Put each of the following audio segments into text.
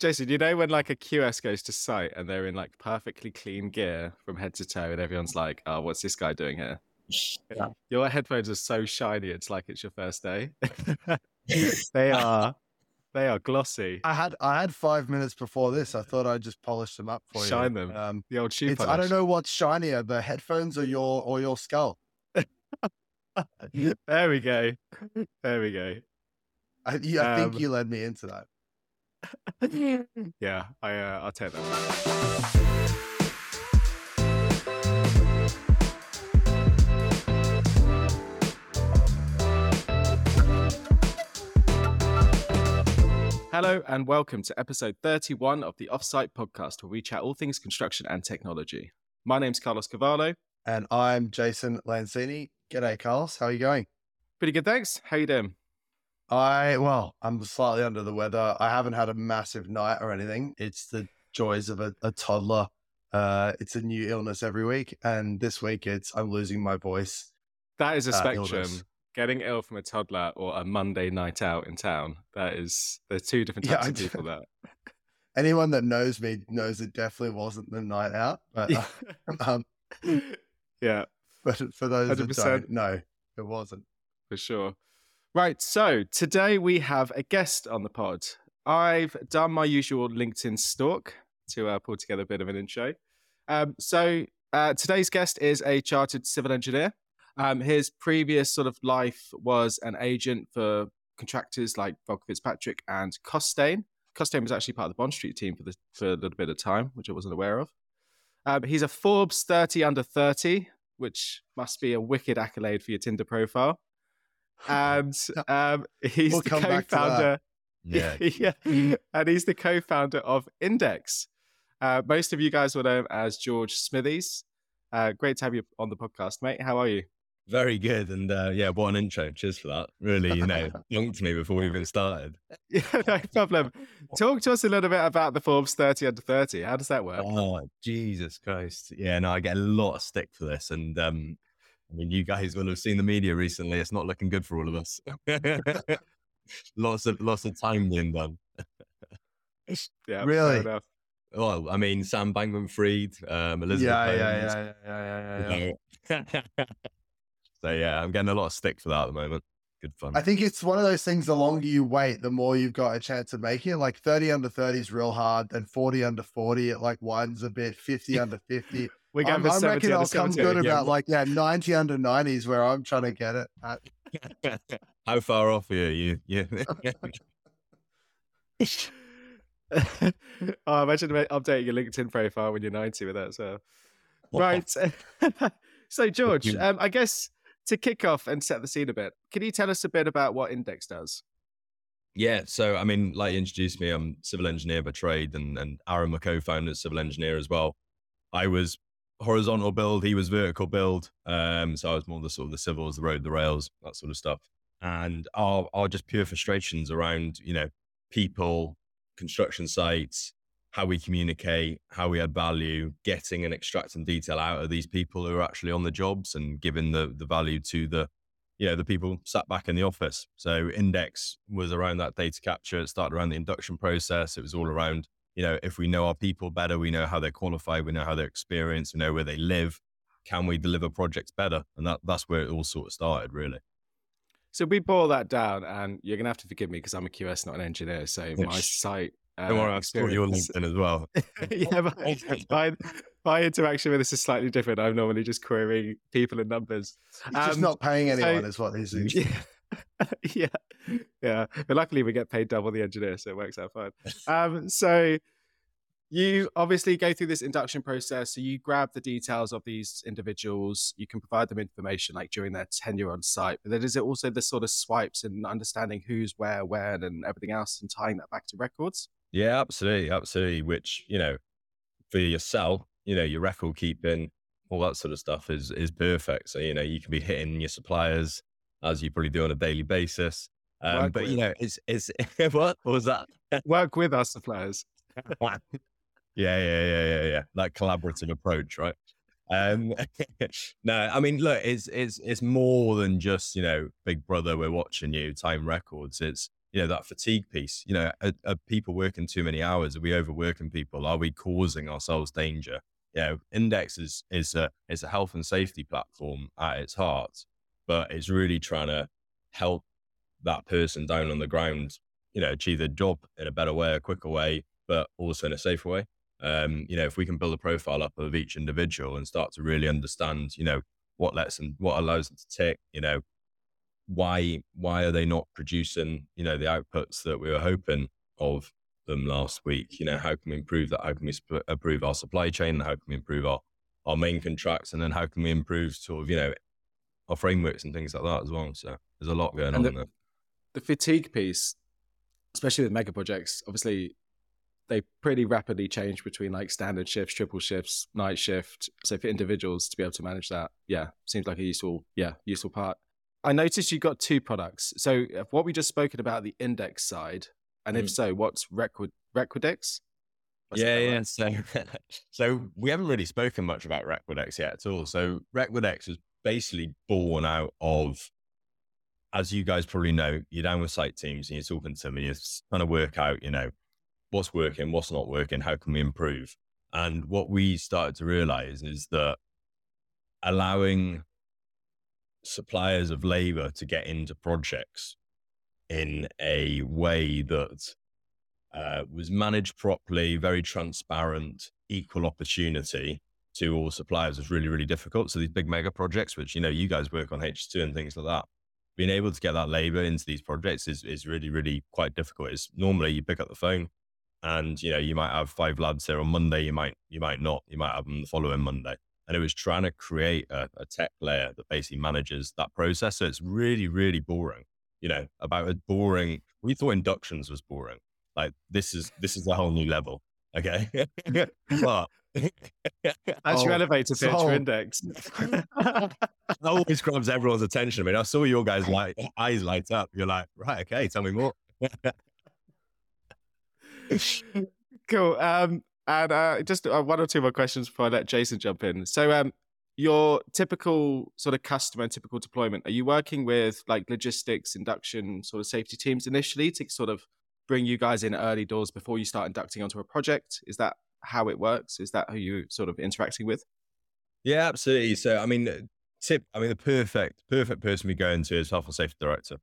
Jason, you know when like a QS goes to site and they're in like perfectly clean gear from head to toe, and everyone's like, "Oh, what's this guy doing here?" Yeah. Your headphones are so shiny; it's like it's your first day. they are, they are glossy. I had I had five minutes before this. I thought I'd just polish them up for Shine you. Shine them. Um, The old shoe it's, I don't know what's shinier, the headphones or your or your skull. There we go. There we go. I, you, I think Um, you led me into that. yeah, I uh, I'll take that. Hello and welcome to episode 31 of the Offsite podcast, where we chat all things construction and technology. My name's Carlos Cavallo. And I'm Jason Lanzini. G'day, Carlos. How are you going? Pretty good, thanks. How you doing? I well, I'm slightly under the weather. I haven't had a massive night or anything. It's the joys of a, a toddler. Uh, it's a new illness every week, and this week it's I'm losing my voice. That is a Uh, spectrum. illness. Getting ill from a toddler or a Monday night out in town. That is, there's two different types I of people there. Anyone that knows me knows it definitely wasn't the night out. But uh, um, yeah, but for those that 100%. don't, no, it wasn't. for sure. Right. So today we have a guest on the pod. I've done my usual LinkedIn stalk to uh, pull together a bit of an intro. Um, so uh, today's guest is a chartered civil engineer. Um, his previous sort of life was an agent for contractors like Volker Fitzpatrick and Costain. Costain was actually part of the Bond Street team for, the, for a little bit of time, which I wasn't aware of. Um, he's a Forbes 30 under 30, which must be a wicked accolade for your Tinder profile. And um, he's We'll the come back to that. co-founder. yeah, and he's the co-founder of innDex. Uh, most of you guys will know him as George Smithies. Uh, great to have you on the podcast, mate. How are you? Very good. And uh, yeah, what an intro. Cheers for that. Really, you know, yonked me before we even started. Yeah, no problem. Talk to us a little bit about the Forbes 30 under 30. How does that work? Oh, Jesus Christ. Yeah, no, I get a lot of stick for this. And um, I mean, you guys will have seen the media recently. It's not looking good for all of us. lots of lots of time being done. yeah, really. Well, I mean, Sam Bankman Fried, um, Elizabeth. Yeah, Holmes, yeah, yeah, yeah, yeah, yeah, yeah. so yeah, I'm getting a lot of stick for that at the moment. Good fun. I think it's one of those things. The longer you wait, the more you've got a chance of making. Like 30 under 30 is real hard. Then 40 under 40, it like widens a bit. 50 under 50 we I, I reckon I'll come good about like yeah, ninety under nineties where I'm trying to get it. Uh, How far off are you? Yeah. Oh, I imagine updating your LinkedIn profile when you're 90 with that So. What? Right. so, George, um, I guess to kick off and set the scene a bit, can you tell us a bit about what innDex does? Yeah. So, I mean, like you introduced me, I'm civil engineer by trade, and, and Aaron, my co founder, is civil engineer as well. I was horizontal build, he was vertical build, um, so I was more the sort of the civils, the road, the rails, that sort of stuff. And our our just pure frustrations around you know people, construction sites, how we communicate, how we add value, getting and extracting detail out of these people who are actually on the jobs, and giving the the value to the you know, the people sat back in the office. So innDex was around that data capture. It started around the induction process. It was all around, you know, if we know our people better, we know how they're qualified, we know how they're experienced, we know where they live. Can we deliver projects better? And that that's where it all sort of started, really. So, we boil that down, and you're going to have to forgive me because I'm a QS, not an engineer. So, my site. Uh, Don't worry, I've stored your LinkedIn as well. yeah, but my, my interaction with this is slightly different. I'm normally just querying people and numbers. He's just Um, not paying so- anyone, is what he's doing. Yeah. yeah. Yeah. But luckily we get paid double the engineer, so it works out fine. Um, so you obviously go through this induction process. So you grab the details of these individuals, you can provide them information like during their tenure on site. But then is it also the sort of swipes and understanding who's where, when, and everything else and tying that back to records? Yeah, absolutely, absolutely. Which you know, for yourself, you know, your record keeping, all that sort of stuff is is perfect. So you know, you can be hitting your suppliers as you probably do on a daily basis. Um, but you know, it's it's what? what was that? Work with our suppliers. yeah, yeah, yeah, yeah, yeah. That collaborative approach, right? Um, no, I mean, look, it's it's it's more than just you know, Big Brother, we're watching you, time records. It's you know, that fatigue piece. You know, are, are people working too many hours? Are we overworking people? Are we causing ourselves danger? You know, Index is is a is a health and safety platform at its heart, but it's really trying to help that person down on the ground, you know, achieve their job in a better way, a quicker way, but also in a safer way. Um, you know, if we can build a profile up of each individual and start to really understand, you know, what lets them, what allows them to tick, you know, why why are they not producing, you know, the outputs that we were hoping of them last week? You know, how can we improve that? How can we sp- improve our supply chain? How can we improve our our main contracts? And then how can we improve sort of, you know, our frameworks and things like that as well? So there's a lot going and on the, there. The fatigue piece, especially with mega projects, obviously they pretty rapidly change between like standard shifts, triple shifts, night shift. So for individuals to be able to manage that, yeah, seems like a useful, yeah, useful part. I noticed you got two products. So uh, what we just spoken about the index side, and mm. if so, what's Requid Requidex? yeah, yeah. So, so we haven't really spoken much about Requidex yet at all. So Requidex was basically born out of, as you guys probably know, you're down with site teams and you're talking to them and you're trying to work out, you know, what's working, what's not working, how can we improve? And what we started to realize is that allowing suppliers of labor to get into projects in a way that uh, was managed properly, very transparent, equal opportunity to all suppliers was really, really difficult. So these big mega projects, which you know you guys work on H2 and things like that, being able to get that labor into these projects is is really, really quite difficult. It's normally you pick up the phone, and you know you might have five lads there on Monday. You might you might not. You might have them the following Monday. And it was trying to create a, a tech layer that basically manages that process. So it's really really boring. You know about as boring. We thought inductions was boring. Like this is this is a whole new level. Okay, but that's oh, your elevator pitch so... for innDex. that always grabs everyone's attention. I mean, I saw your guys like eyes light up. You're like, right, okay, tell me more cool. Um, and uh, just uh, one or two more questions before I let Jason jump in. So, um, your typical sort of customer, typical deployment, are you working with like logistics, induction, sort of safety teams initially to sort of bring you guys in early doors before you start inducting onto a project? Is that how it works? Is that who you sort of interacting with? Yeah, absolutely. So, I mean, tip, I mean, the perfect, perfect person we go into is health and safety director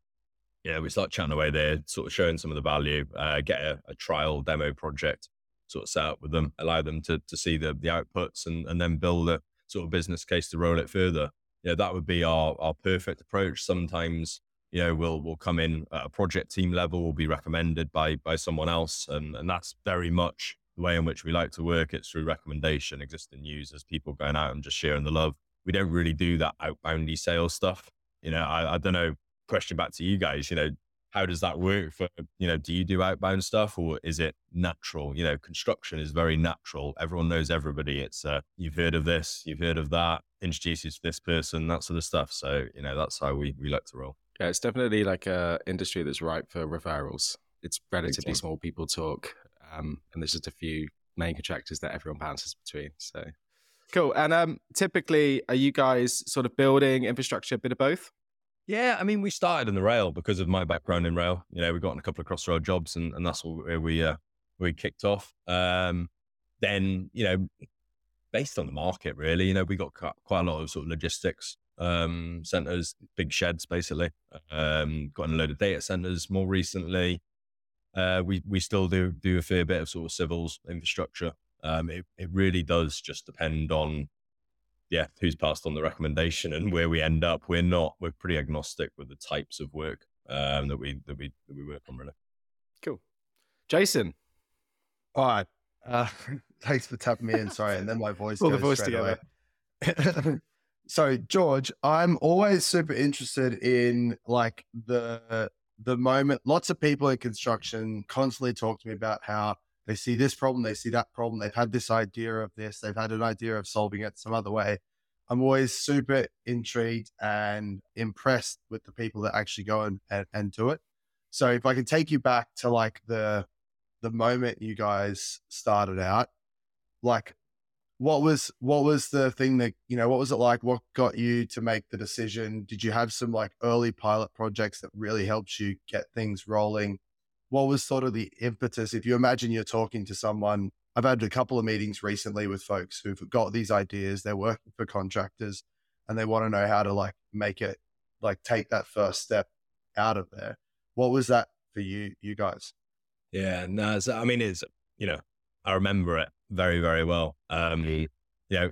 yeah, we start chatting away there, sort of showing some of the value, uh, get a, a, trial demo project sort of set up with them, allow them to to see the the outputs and and then build a sort of business case to roll it further. You know, that would be our our perfect approach. Sometimes, you know, we'll we'll come in at a project team level, will be recommended by by someone else. And and that's very much the way in which we like to work. It's through recommendation, existing users, people going out and just sharing the love. We don't really do that outboundy sales stuff. You know, I, I don't know question back to you guys, you know, how does that work for, you know, do you do outbound stuff or is it natural? You know, construction is very natural. Everyone knows everybody. It's, uh, you've heard of this, you've heard of that, introduces this person, that sort of stuff. So, you know, that's how we, we like to roll. Yeah, it's definitely like a industry that's ripe for referrals. It's relatively small people talk, um, and there's just a few main contractors that everyone bounces between. So cool. And um, typically, are you guys sort of building infrastructure, a bit of both? Yeah, I mean, we started in the rail because of my background in rail. You know, we got in a couple of Crossrail jobs, and, and that's where we uh, we kicked off. Um, then, you know, based on the market, really, you know, we got quite a lot of sort of logistics um, centers, big sheds, basically. Um, got in a load of data centers more recently. Uh, we we still do do a fair bit of sort of civils infrastructure. Um, it it really does just depend on yeah, who's passed on the recommendation and where we end up. We're not. We're pretty agnostic with the types of work um, that we that we that we work on. Really cool. Jason. All right. Uh, thanks for tapping me in. Sorry, and then my voice. Pull the voice together. so, George, I'm always super interested in like the the moment. Lots of people in construction constantly talk to me about how they see this problem, they see that problem, they've had this idea of this, they've had an idea of solving it some other way. I'm always super intrigued and impressed with the people that actually go and, and, and do it. So if I can take you back to like the the moment you guys started out, like what was what was the thing that you know what was it like? What got you to make the decision? Did you have some like early pilot projects that really helped you get things rolling? What was sort of the impetus? If you imagine you're talking to someone i've had a couple of meetings recently with folks who've got these ideas they're working for contractors and they want to know how to like make it like take that first step out of there. What was that for you you guys? Yeah no i mean it's you know i remember it very, very well. Um, you know,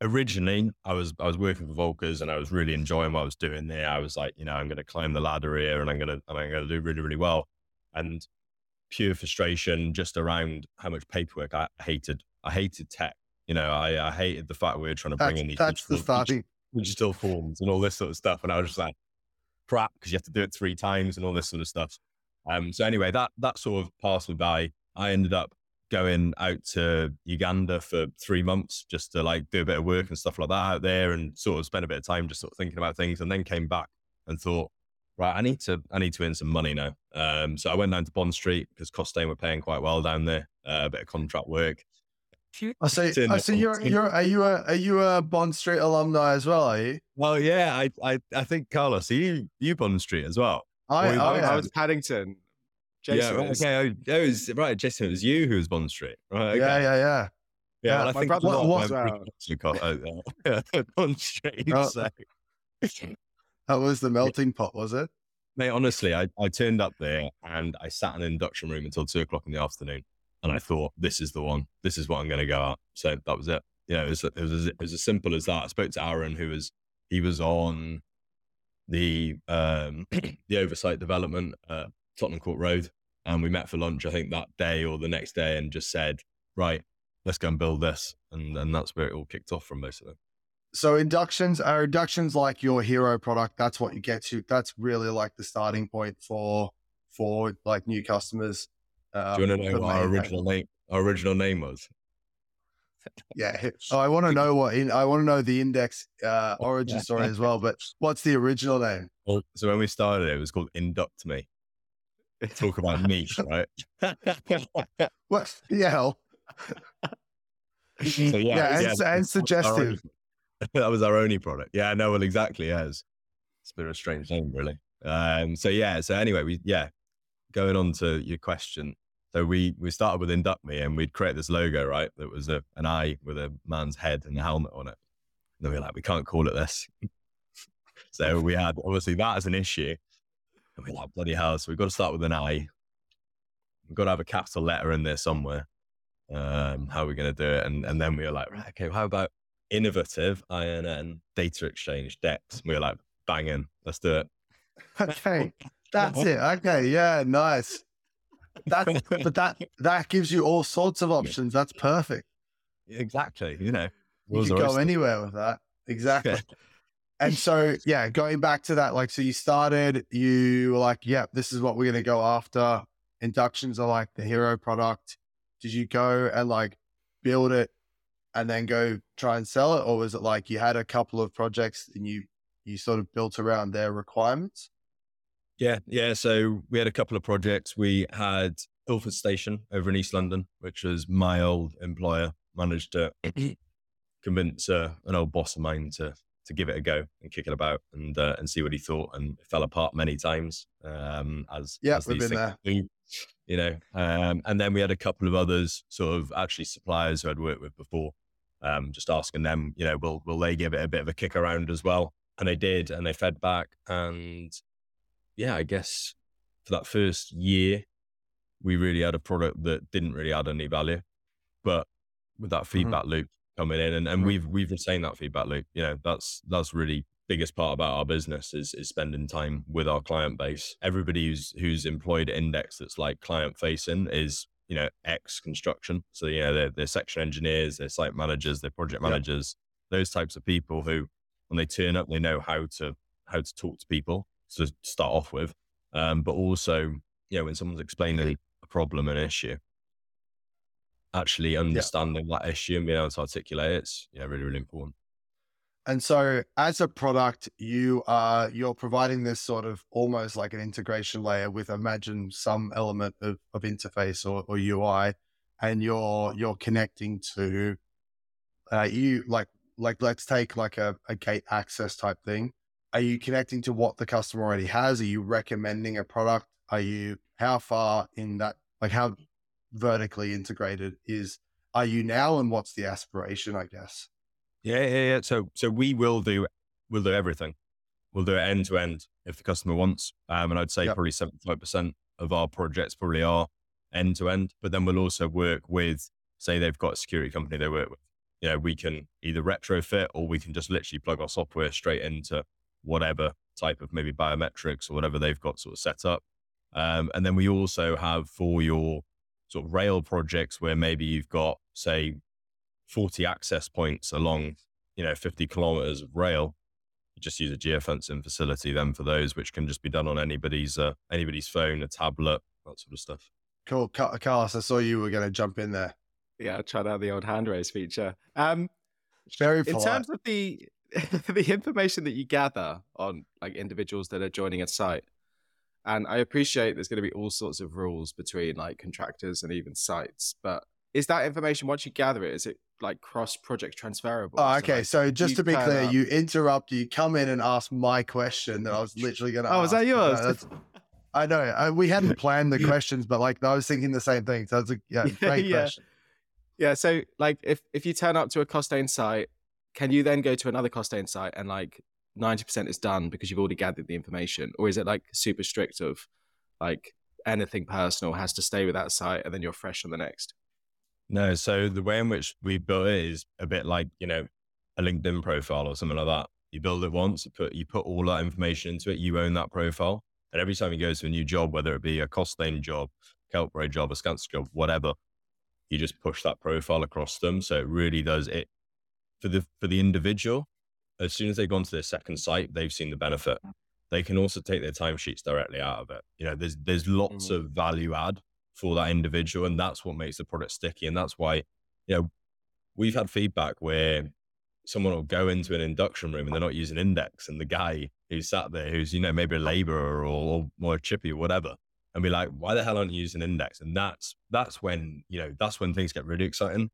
originally I was I was working for Volkers and I was really enjoying what I was doing there. I was like, you know, I'm going to climb the ladder here and I'm going to I'm going to do really really well. And pure frustration just around how much paperwork I hated. I hated tech. You know, I, I hated the fact we were trying to bring that's, in these that's digital, the starting digital forms and all this sort of stuff. And I was just like, crap, because you have to do it three times and all this sort of stuff. Um, so anyway, that that sort of passed me by. I ended up going out to Uganda for three months just to like do a bit of work and stuff like that out there and sort of spend a bit of time just sort of thinking about things and then came back and thought, right, I need to I need to earn some money now. Um, so I went down to Bond Street because Costain were paying quite well down there, uh, a bit of contract work. I see. I see. You're, you're, are you a, are you a Bond Street alumni as well? Are you? Well, yeah. I, I, I think Carlos, are you, you Bond Street as well? I, I, I, I was Paddington. Jason yeah, is. okay. Oh, it was right, Jason. It was you who was Bond Street, right? Okay. yeah, yeah, yeah. yeah. yeah, well, I think brother a lot was of my well. friends got. Bond Street. Oh. so. That was the melting pot, was it? Mate, honestly, I, I turned up there and I sat in an induction room until two o'clock in the afternoon, and I thought, this is the one. This is what I'm going to go at. So that was it. Yeah, it was it was it was as simple as that. I spoke to Aaron, who was he was on the um the oversight development at Tottenham Court Road, and we met for lunch. I think that day or the next day, and just said, right, let's go and build this, and and that's where it all kicked off from basically. So inductions are inductions like your hero product. That's what you get to. That's really like the starting point for for like new customers. Uh, Do you want to know what our original name our original name was? Yeah. Oh, I want to know what in, I want to know the index uh, origin story as well. But what's the original name? Well, so when we started, it was called Induct Me. Talk about niche, right? What? Yeah. hell. So Yeah, and- and that was suggestive. that was our only product. Yeah, no, well, exactly. Yeah, it's, it's a bit of a strange name, really. Um, so yeah, so anyway, we yeah, going on to your question. So we we started with Induct Me, and we'd create this logo, right? That was a, an eye with a man's head and a helmet on it. And then we were like, we can't call it this. so we had obviously that as an issue. And we're like, bloody hell. So we've got to start with an I. We've got to have a capital letter in there somewhere. Um, how are we going to do it? And and then we were like, right, okay, how about innovative INN data exchange DEX? We were like, banging, let's do it. Okay. That's it. Okay. Yeah. Nice. That's but that that gives you all sorts of options. That's perfect. Exactly. You know, You rules can go anywhere with that. Exactly. And so, yeah, going back to that, like, so you started, you were like, yeah, this is what we're going to go after. Inductions are like the hero product. Did you go and like build it and then go try and sell it? Or was it like you had a couple of projects and you, you sort of built around their requirements? Yeah, yeah. So we had a couple of projects. We had Ilford Station over in East London, which was my old employer. Managed to convince uh, an old boss of mine to to give it a go and kick it about and uh, and see what he thought. And it fell apart many times. Um, as Yeah, as we've been do, you know. Um, and then we had a couple of others, sort of actually suppliers who I'd worked with before. Um, just asking them, you know, will will they give it a bit of a kick around as well? And they did, and they fed back, and yeah, I guess for that first year, we really had a product that didn't really add any value. But with that feedback loop coming in, and, and we've we've retained that feedback loop. You know, that's that's really biggest part about our business is is spending time with our client base. Everybody who's who's employed at innDex that's like client facing is you know ex construction. So you know they're, they're section engineers, they're site managers, they're project managers. Those types of people who, when they turn up, they know how to how to talk to people to start off with, um, but also you know when someone's explaining a problem, an issue, actually understanding that issue and being able to articulate it's yeah really really important. And so as a product, you are you're providing this sort of almost like an integration layer with imagine some element of, of interface or, or UI, and you're you're connecting to uh, you like like let's take like a, a gate access type thing. Are you connecting to what the customer already has? Are you recommending a product? Are you how far in that like how vertically integrated is are you now and what's the aspiration, I guess? Yeah, yeah, yeah. So so we will do we'll do everything. We'll do it end to end if the customer wants. Um, and I'd say Yep. probably 75% of our projects probably are end to end. But then we'll also work with, say, they've got a security company they work with. You know, we can either retrofit or we can just literally plug our software straight into whatever type of maybe biometrics or whatever they've got sort of set up. Um, and then we also have for your sort of rail projects where maybe you've got, say, 40 access points along, you know, 50 kilometers of rail. You just use a geofencing facility then for those, which can just be done on anybody's uh, anybody's phone, a tablet, that sort of stuff. Cool. Ca- Carlos, I saw you were going to jump in there. Yeah, I tried out the old hand raise feature. Um, Very in polite. terms of the the information that you gather on like individuals that are joining a site, and I appreciate there's going to be all sorts of rules between like contractors and even sites, but is that information once you gather it, is it like cross project transferable? Oh, So, okay. like, So just to be clear, up- you interrupt, you come in and ask my question that I was literally going to Oh, was that yours? I know. I, we hadn't planned the questions, but like I was thinking the same thing. So it's a yeah, Yeah, great yeah. question. Yeah, so like if if you turn up to a Costain site, can you then go to another Costain site and like ninety percent is done because you've already gathered the information, or is it like super strict of like anything personal has to stay with that site and then you're fresh on the next? No, so the way in which we built it is a bit like, you know, a LinkedIn profile or something like that. You build it once, you put you put all that information into it, you own that profile. And every time you go to a new job, whether it be a cost Costain job, Keltbray job, a Skanska job, whatever, you just push that profile across them. So it really does it for the for the individual. As soon as they've gone to their second site, they've seen the benefit. They can also take their timesheets directly out of it. You know, there's there's lots Mhm. of value add for that individual, and that's what makes the product sticky. And that's why, you know, we've had feedback where someone will go into an induction room and they're not using innDex, and the guy who sat there, who's you know maybe a labourer or, or more chippy or whatever, and be like, "Why the hell aren't you using innDex?" And that's that's when you know that's when things get really exciting.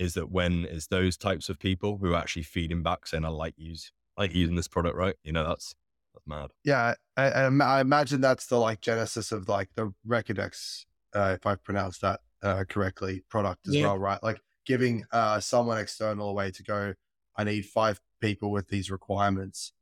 Is that when it's those types of people who are actually feeding back saying, "I like use I like using this product," right? You know, that's that's mad. Yeah, I, I, I imagine that's the like genesis of like the Recordex, uh, if I've pronounced that uh, correctly, product as Yeah. well, right? Like giving uh, someone external a way to go. I need five people with these requirements.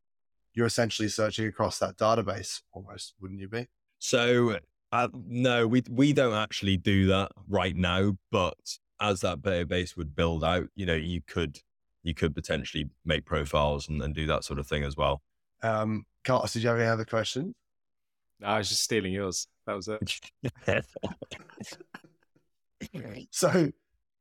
You're essentially searching across that database, almost, wouldn't you be? So uh, no, we we don't actually do that right now. But as that base would build out, you know, you could you could potentially make profiles and, and do that sort of thing as well. Um, Carlos, did you have any other questions? No, I was just stealing yours. That was it. So,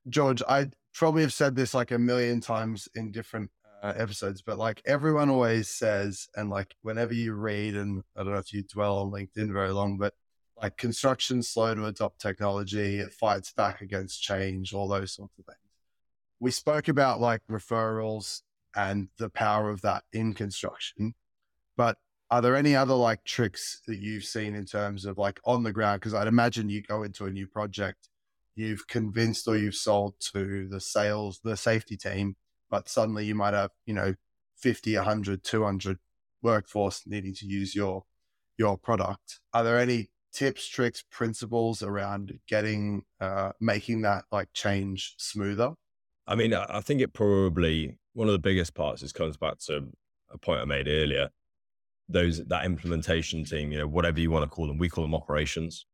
George, I probably have said this like a million times in different uh, episodes, but like everyone always says, and like whenever you read, and I don't know if you dwell on LinkedIn very long, but like construction slow to adopt technology, it fights back against change, all those sorts of things. We spoke about like referrals and the power of that in construction, but are there any other like tricks that you've seen in terms of like on the ground? Because I'd imagine you go into a new project you've convinced or you've sold to the sales, the safety team, but suddenly you might have, you know, 50, 100, 200 workforce needing to use your, your product. Are there any tips, tricks, principles around getting, uh, making that like change smoother? I mean, I think it probably one of the biggest parts is comes back to a point I made earlier. Those that implementation team, you know, whatever you want to call them, we call them operations.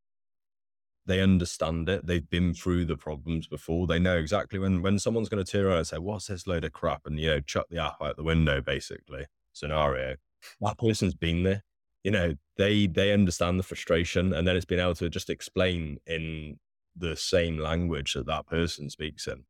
They understand it. They've been through the problems before. They know exactly when when someone's going to turn around and say, "What's this load of crap?" and you know, chuck the app out the window, basically scenario. That person's been there. You know, they they understand the frustration, and then it's been able to just explain in the same language that that person speaks in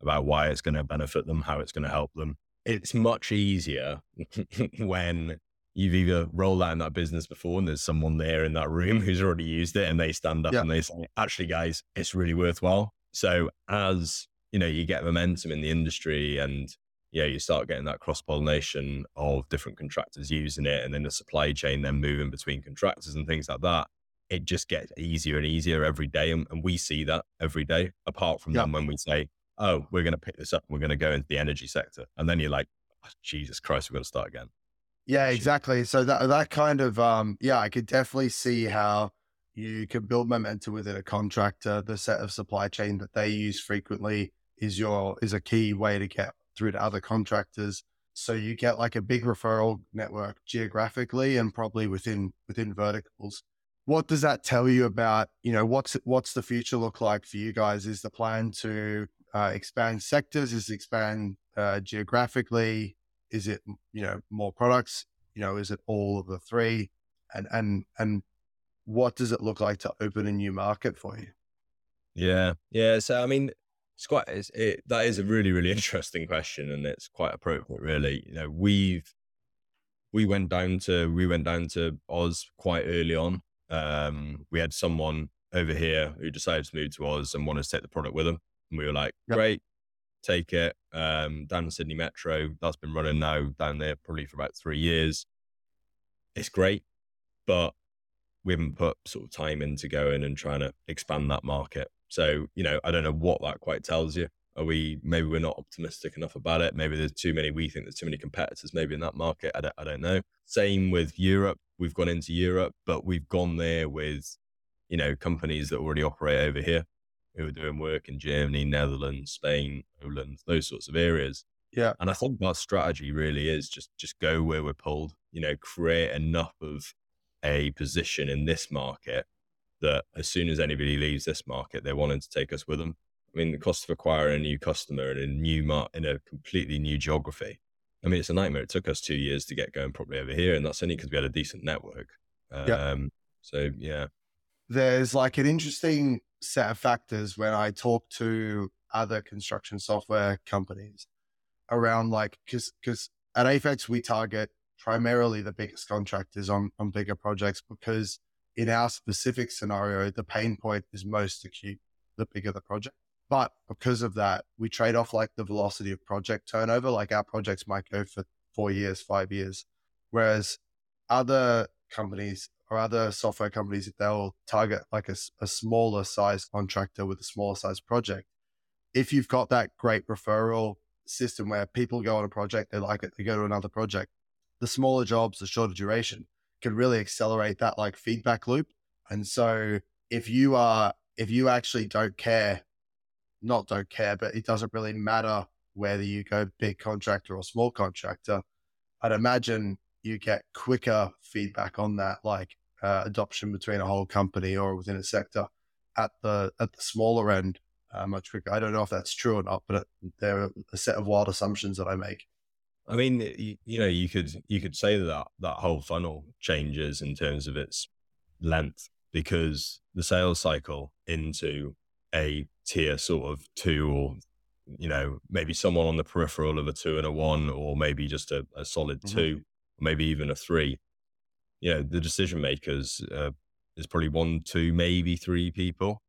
about why it's going to benefit them, how it's going to help them. It's much easier when you've either rolled out in that business before and there's someone there in that room who's already used it and they stand up Yeah. and they say, actually, guys, it's really worthwhile. So as you know, you get momentum in the industry and yeah, you start getting that cross pollination of different contractors using it and then the supply chain then moving between contractors and things like that. It just gets easier and easier every day. And, and we see that every day, apart from Yeah. then when we say, oh, we're going to pick this up. And we're going to go into the energy sector. And then you're like, oh, Jesus Christ, we've got to start again. Yeah, exactly. So that that kind of um yeah, I could definitely see how you can build momentum within a contractor. The set of supply chain that they use frequently is your is a key way to get through to other contractors. So you get like a big referral network geographically and probably within within verticals. What does that tell you about, you know, what's what's the future look like for you guys? Is the plan to uh, expand sectors? Is expand uh, geographically? Is it you know more products? You know, is it all of the three? And and and what does it look like to open a new market for you? Yeah, yeah. So I mean, it's quite it's, it, that is a really really interesting question, and it's quite appropriate, really. You know, we've we went down to we went down to Oz quite early on. Um, we had someone over here who decided to move to Oz and wanted to take the product with them, and we were like, yep. great, take it. Um, down in Sydney Metro, that's been running now down there probably for about three years. It's great, but we haven't put sort of time into going and trying to expand that market. So, you know, I don't know what that quite tells you. Are we maybe we're not optimistic enough about it? Maybe there's too many. We think there's too many competitors maybe in that market. I don't, I don't know. Same with Europe. We've gone into Europe, but we've gone there with, you know, companies that already operate over here who are doing work in Germany, Netherlands, Spain, Poland, those sorts of areas. Yeah. And I think our strategy really is just just go where we're pulled, you know, create enough of a position in this market that as soon as anybody leaves this market, they're wanting to take us with them. I mean, the cost of acquiring a new customer in a new mar- in a completely new geography. I mean, it's a nightmare. It took us two years to get going properly over here, and that's only because we had a decent network. Um, yeah. So yeah, there's like an interesting set of factors when I talk to other construction software companies around like because because at Aphex we target primarily the biggest contractors on on bigger projects because in our specific scenario the pain point is most acute the bigger the project but because of that we trade off like the velocity of project turnover like our projects might go for four years five years whereas other companies or other software companies, they'll target like a, a smaller size contractor with a smaller size project. If you've got that great referral system where people go on a project, they like it, they go to another project, the smaller jobs, the shorter duration can really accelerate that like feedback loop. And so if you are, if you actually don't care, not don't care, but it doesn't really matter whether you go big contractor or small contractor, I'd imagine you get quicker feedback on that, like uh, adoption between a whole company or within a sector at the at the smaller end uh, much quicker. I don't know if that's true or not, but there are a set of wild assumptions that I make. I mean, you, you know, you could you could say that that whole funnel changes in terms of its length because the sales cycle into a tier sort of two or you know maybe someone on the peripheral of a two and a one or maybe just a, a solid mm-hmm. two maybe even a three. You know, the decision makers uh, is probably one, two, maybe three people.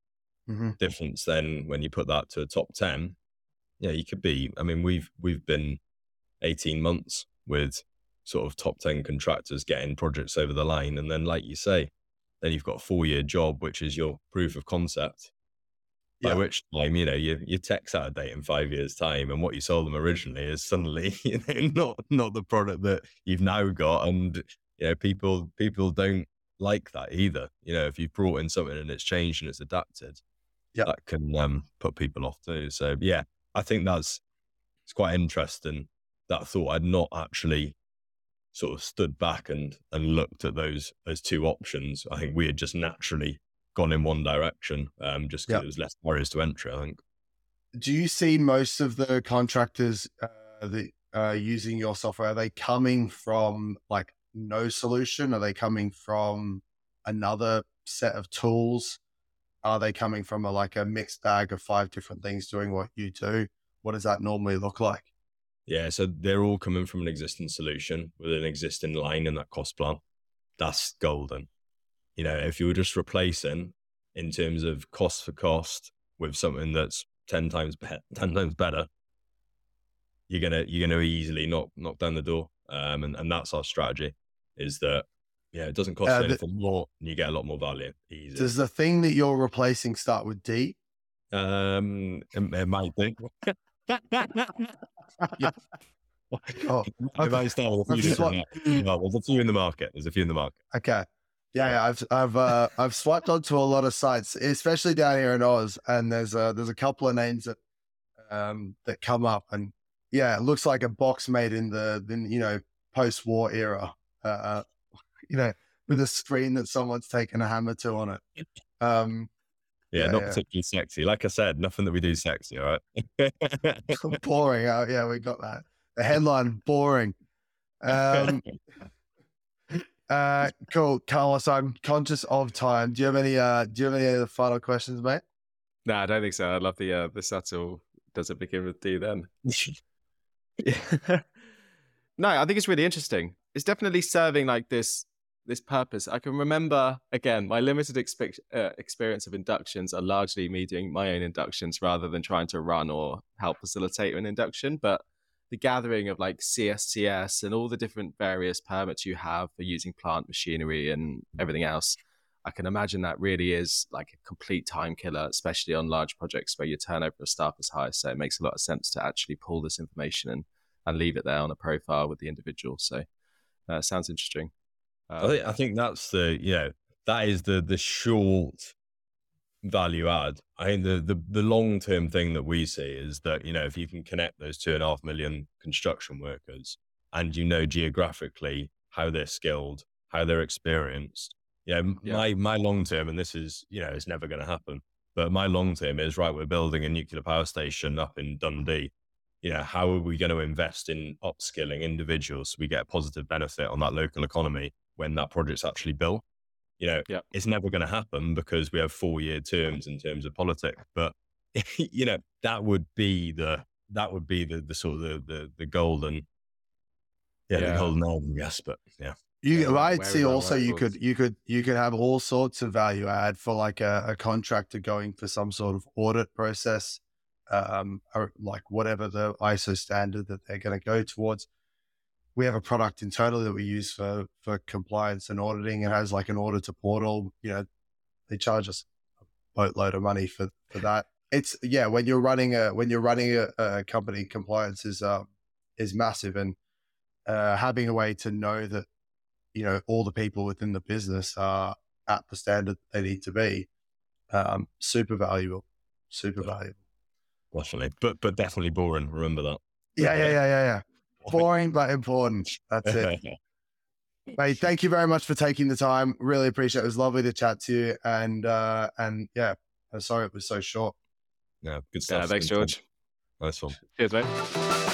Mm-hmm. Difference then when you put that to a top ten. Yeah, you could be. I mean, we've we've been eighteen months with sort of top ten contractors getting projects over the line, and then, like you say, then you've got a four year job, which is your proof of concept. By yeah. which time, you know, your your tech's out of date in five years' time, and what you sold them originally is suddenly, you know, not not the product that you've now got, and you know, people people don't like that either. You know, if you've brought in something and it's changed and it's adapted, yeah, that can um, put people off too. So yeah, I think that's it's quite interesting that thought. I'd not actually sort of stood back and and looked at those those two options. I think we had just naturally gone in one direction, um, just because yep. it was less barriers to entry. I think. Do you see most of the contractors uh, that uh, using your software? Are they coming from like no solution? Are they coming from another set of tools? Are they coming from a like a mixed bag of five different things doing what you do? What does that normally look like? Yeah, so they're all coming from an existing solution with an existing line in that cost plan. That's golden. You know, if you were just replacing in terms of cost for cost with something that's 10 times be- 10 times better, you're gonna you're gonna easily knock knock down the door. Um, and, and that's our strategy is that yeah, it doesn't cost uh, anything the, more and you get a lot more value. Easy. Does the thing that you're replacing start with D? Um, it, it might Oh, might start with a few different. Well, there's a few in the market. There's a few in the market. Okay. Yeah, yeah, I've I've uh, I've swiped onto a lot of sites, especially down here in Oz, and there's a there's a couple of names that um that come up, and yeah, it looks like a box made in the in, you know post war era, uh, you know, with a screen that someone's taken a hammer to on it. Um, Yeah, Yeah, not yeah. particularly sexy. Like I said, nothing that we do sexy. All right. boring. Oh, yeah, we got that. The headline boring. Um, uh, cool, Carlos. I'm conscious of time. Do you have any? Uh, do you have any other final questions, mate? No, I don't think so. I love the uh, the subtle. Does it begin with D then? Yeah. no, I think it's really interesting. It's definitely serving like this this purpose. I can remember again my limited expe- uh, experience of inductions are largely me doing my own inductions rather than trying to run or help facilitate an induction. But the gathering of like CSCS and all the different various permits you have for using plant machinery and everything else. I can imagine that really is like a complete time killer, especially on large projects where your turnover of staff is high. So it makes a lot of sense to actually pull this information and, and leave it there on a profile with the individual. So uh, sounds interesting. Uh, I think I think that's the you know that is the the short value add. I think the the the long term thing that we see is that you know if you can connect those two and a half million construction workers and you know geographically how they're skilled, how they're experienced. Yeah, m- Yeah. my my long term, and this is you know it's never going to happen. But my long term is right. We're building a nuclear power station up in Dundee. You know, how are we going to invest in upskilling individuals so we get a positive benefit on that local economy when that project's actually built? You know, Yeah. it's never going to happen because we have four year terms in terms of politics. But you know, that would be the that would be the the sort of the the, the golden yeah, Yeah. the golden album, yes. But yeah, You, Yeah, I'd see also you could you could you could have all sorts of value add for like a, a contractor going for some sort of audit process, um, or like whatever the ISO standard that they're going to go towards. We have a product internally that we use for for compliance and auditing. It has like an auditor portal. You know, they charge us a boatload of money for for that. It's yeah, when you're running a when you're running a, a company, compliance is uh, is massive, and uh, having a way to know that you know all the people within the business are at the standard they need to be um, super valuable super valuable definitely. But but definitely boring. Remember that. yeah yeah yeah yeah yeah boring but important that's it mate thank you very much for taking the time really appreciate it it was lovely to chat to you and uh and yeah i'm sorry it was so short yeah, good stuff. Yeah, thanks, George. Nice one. Cheers, mate.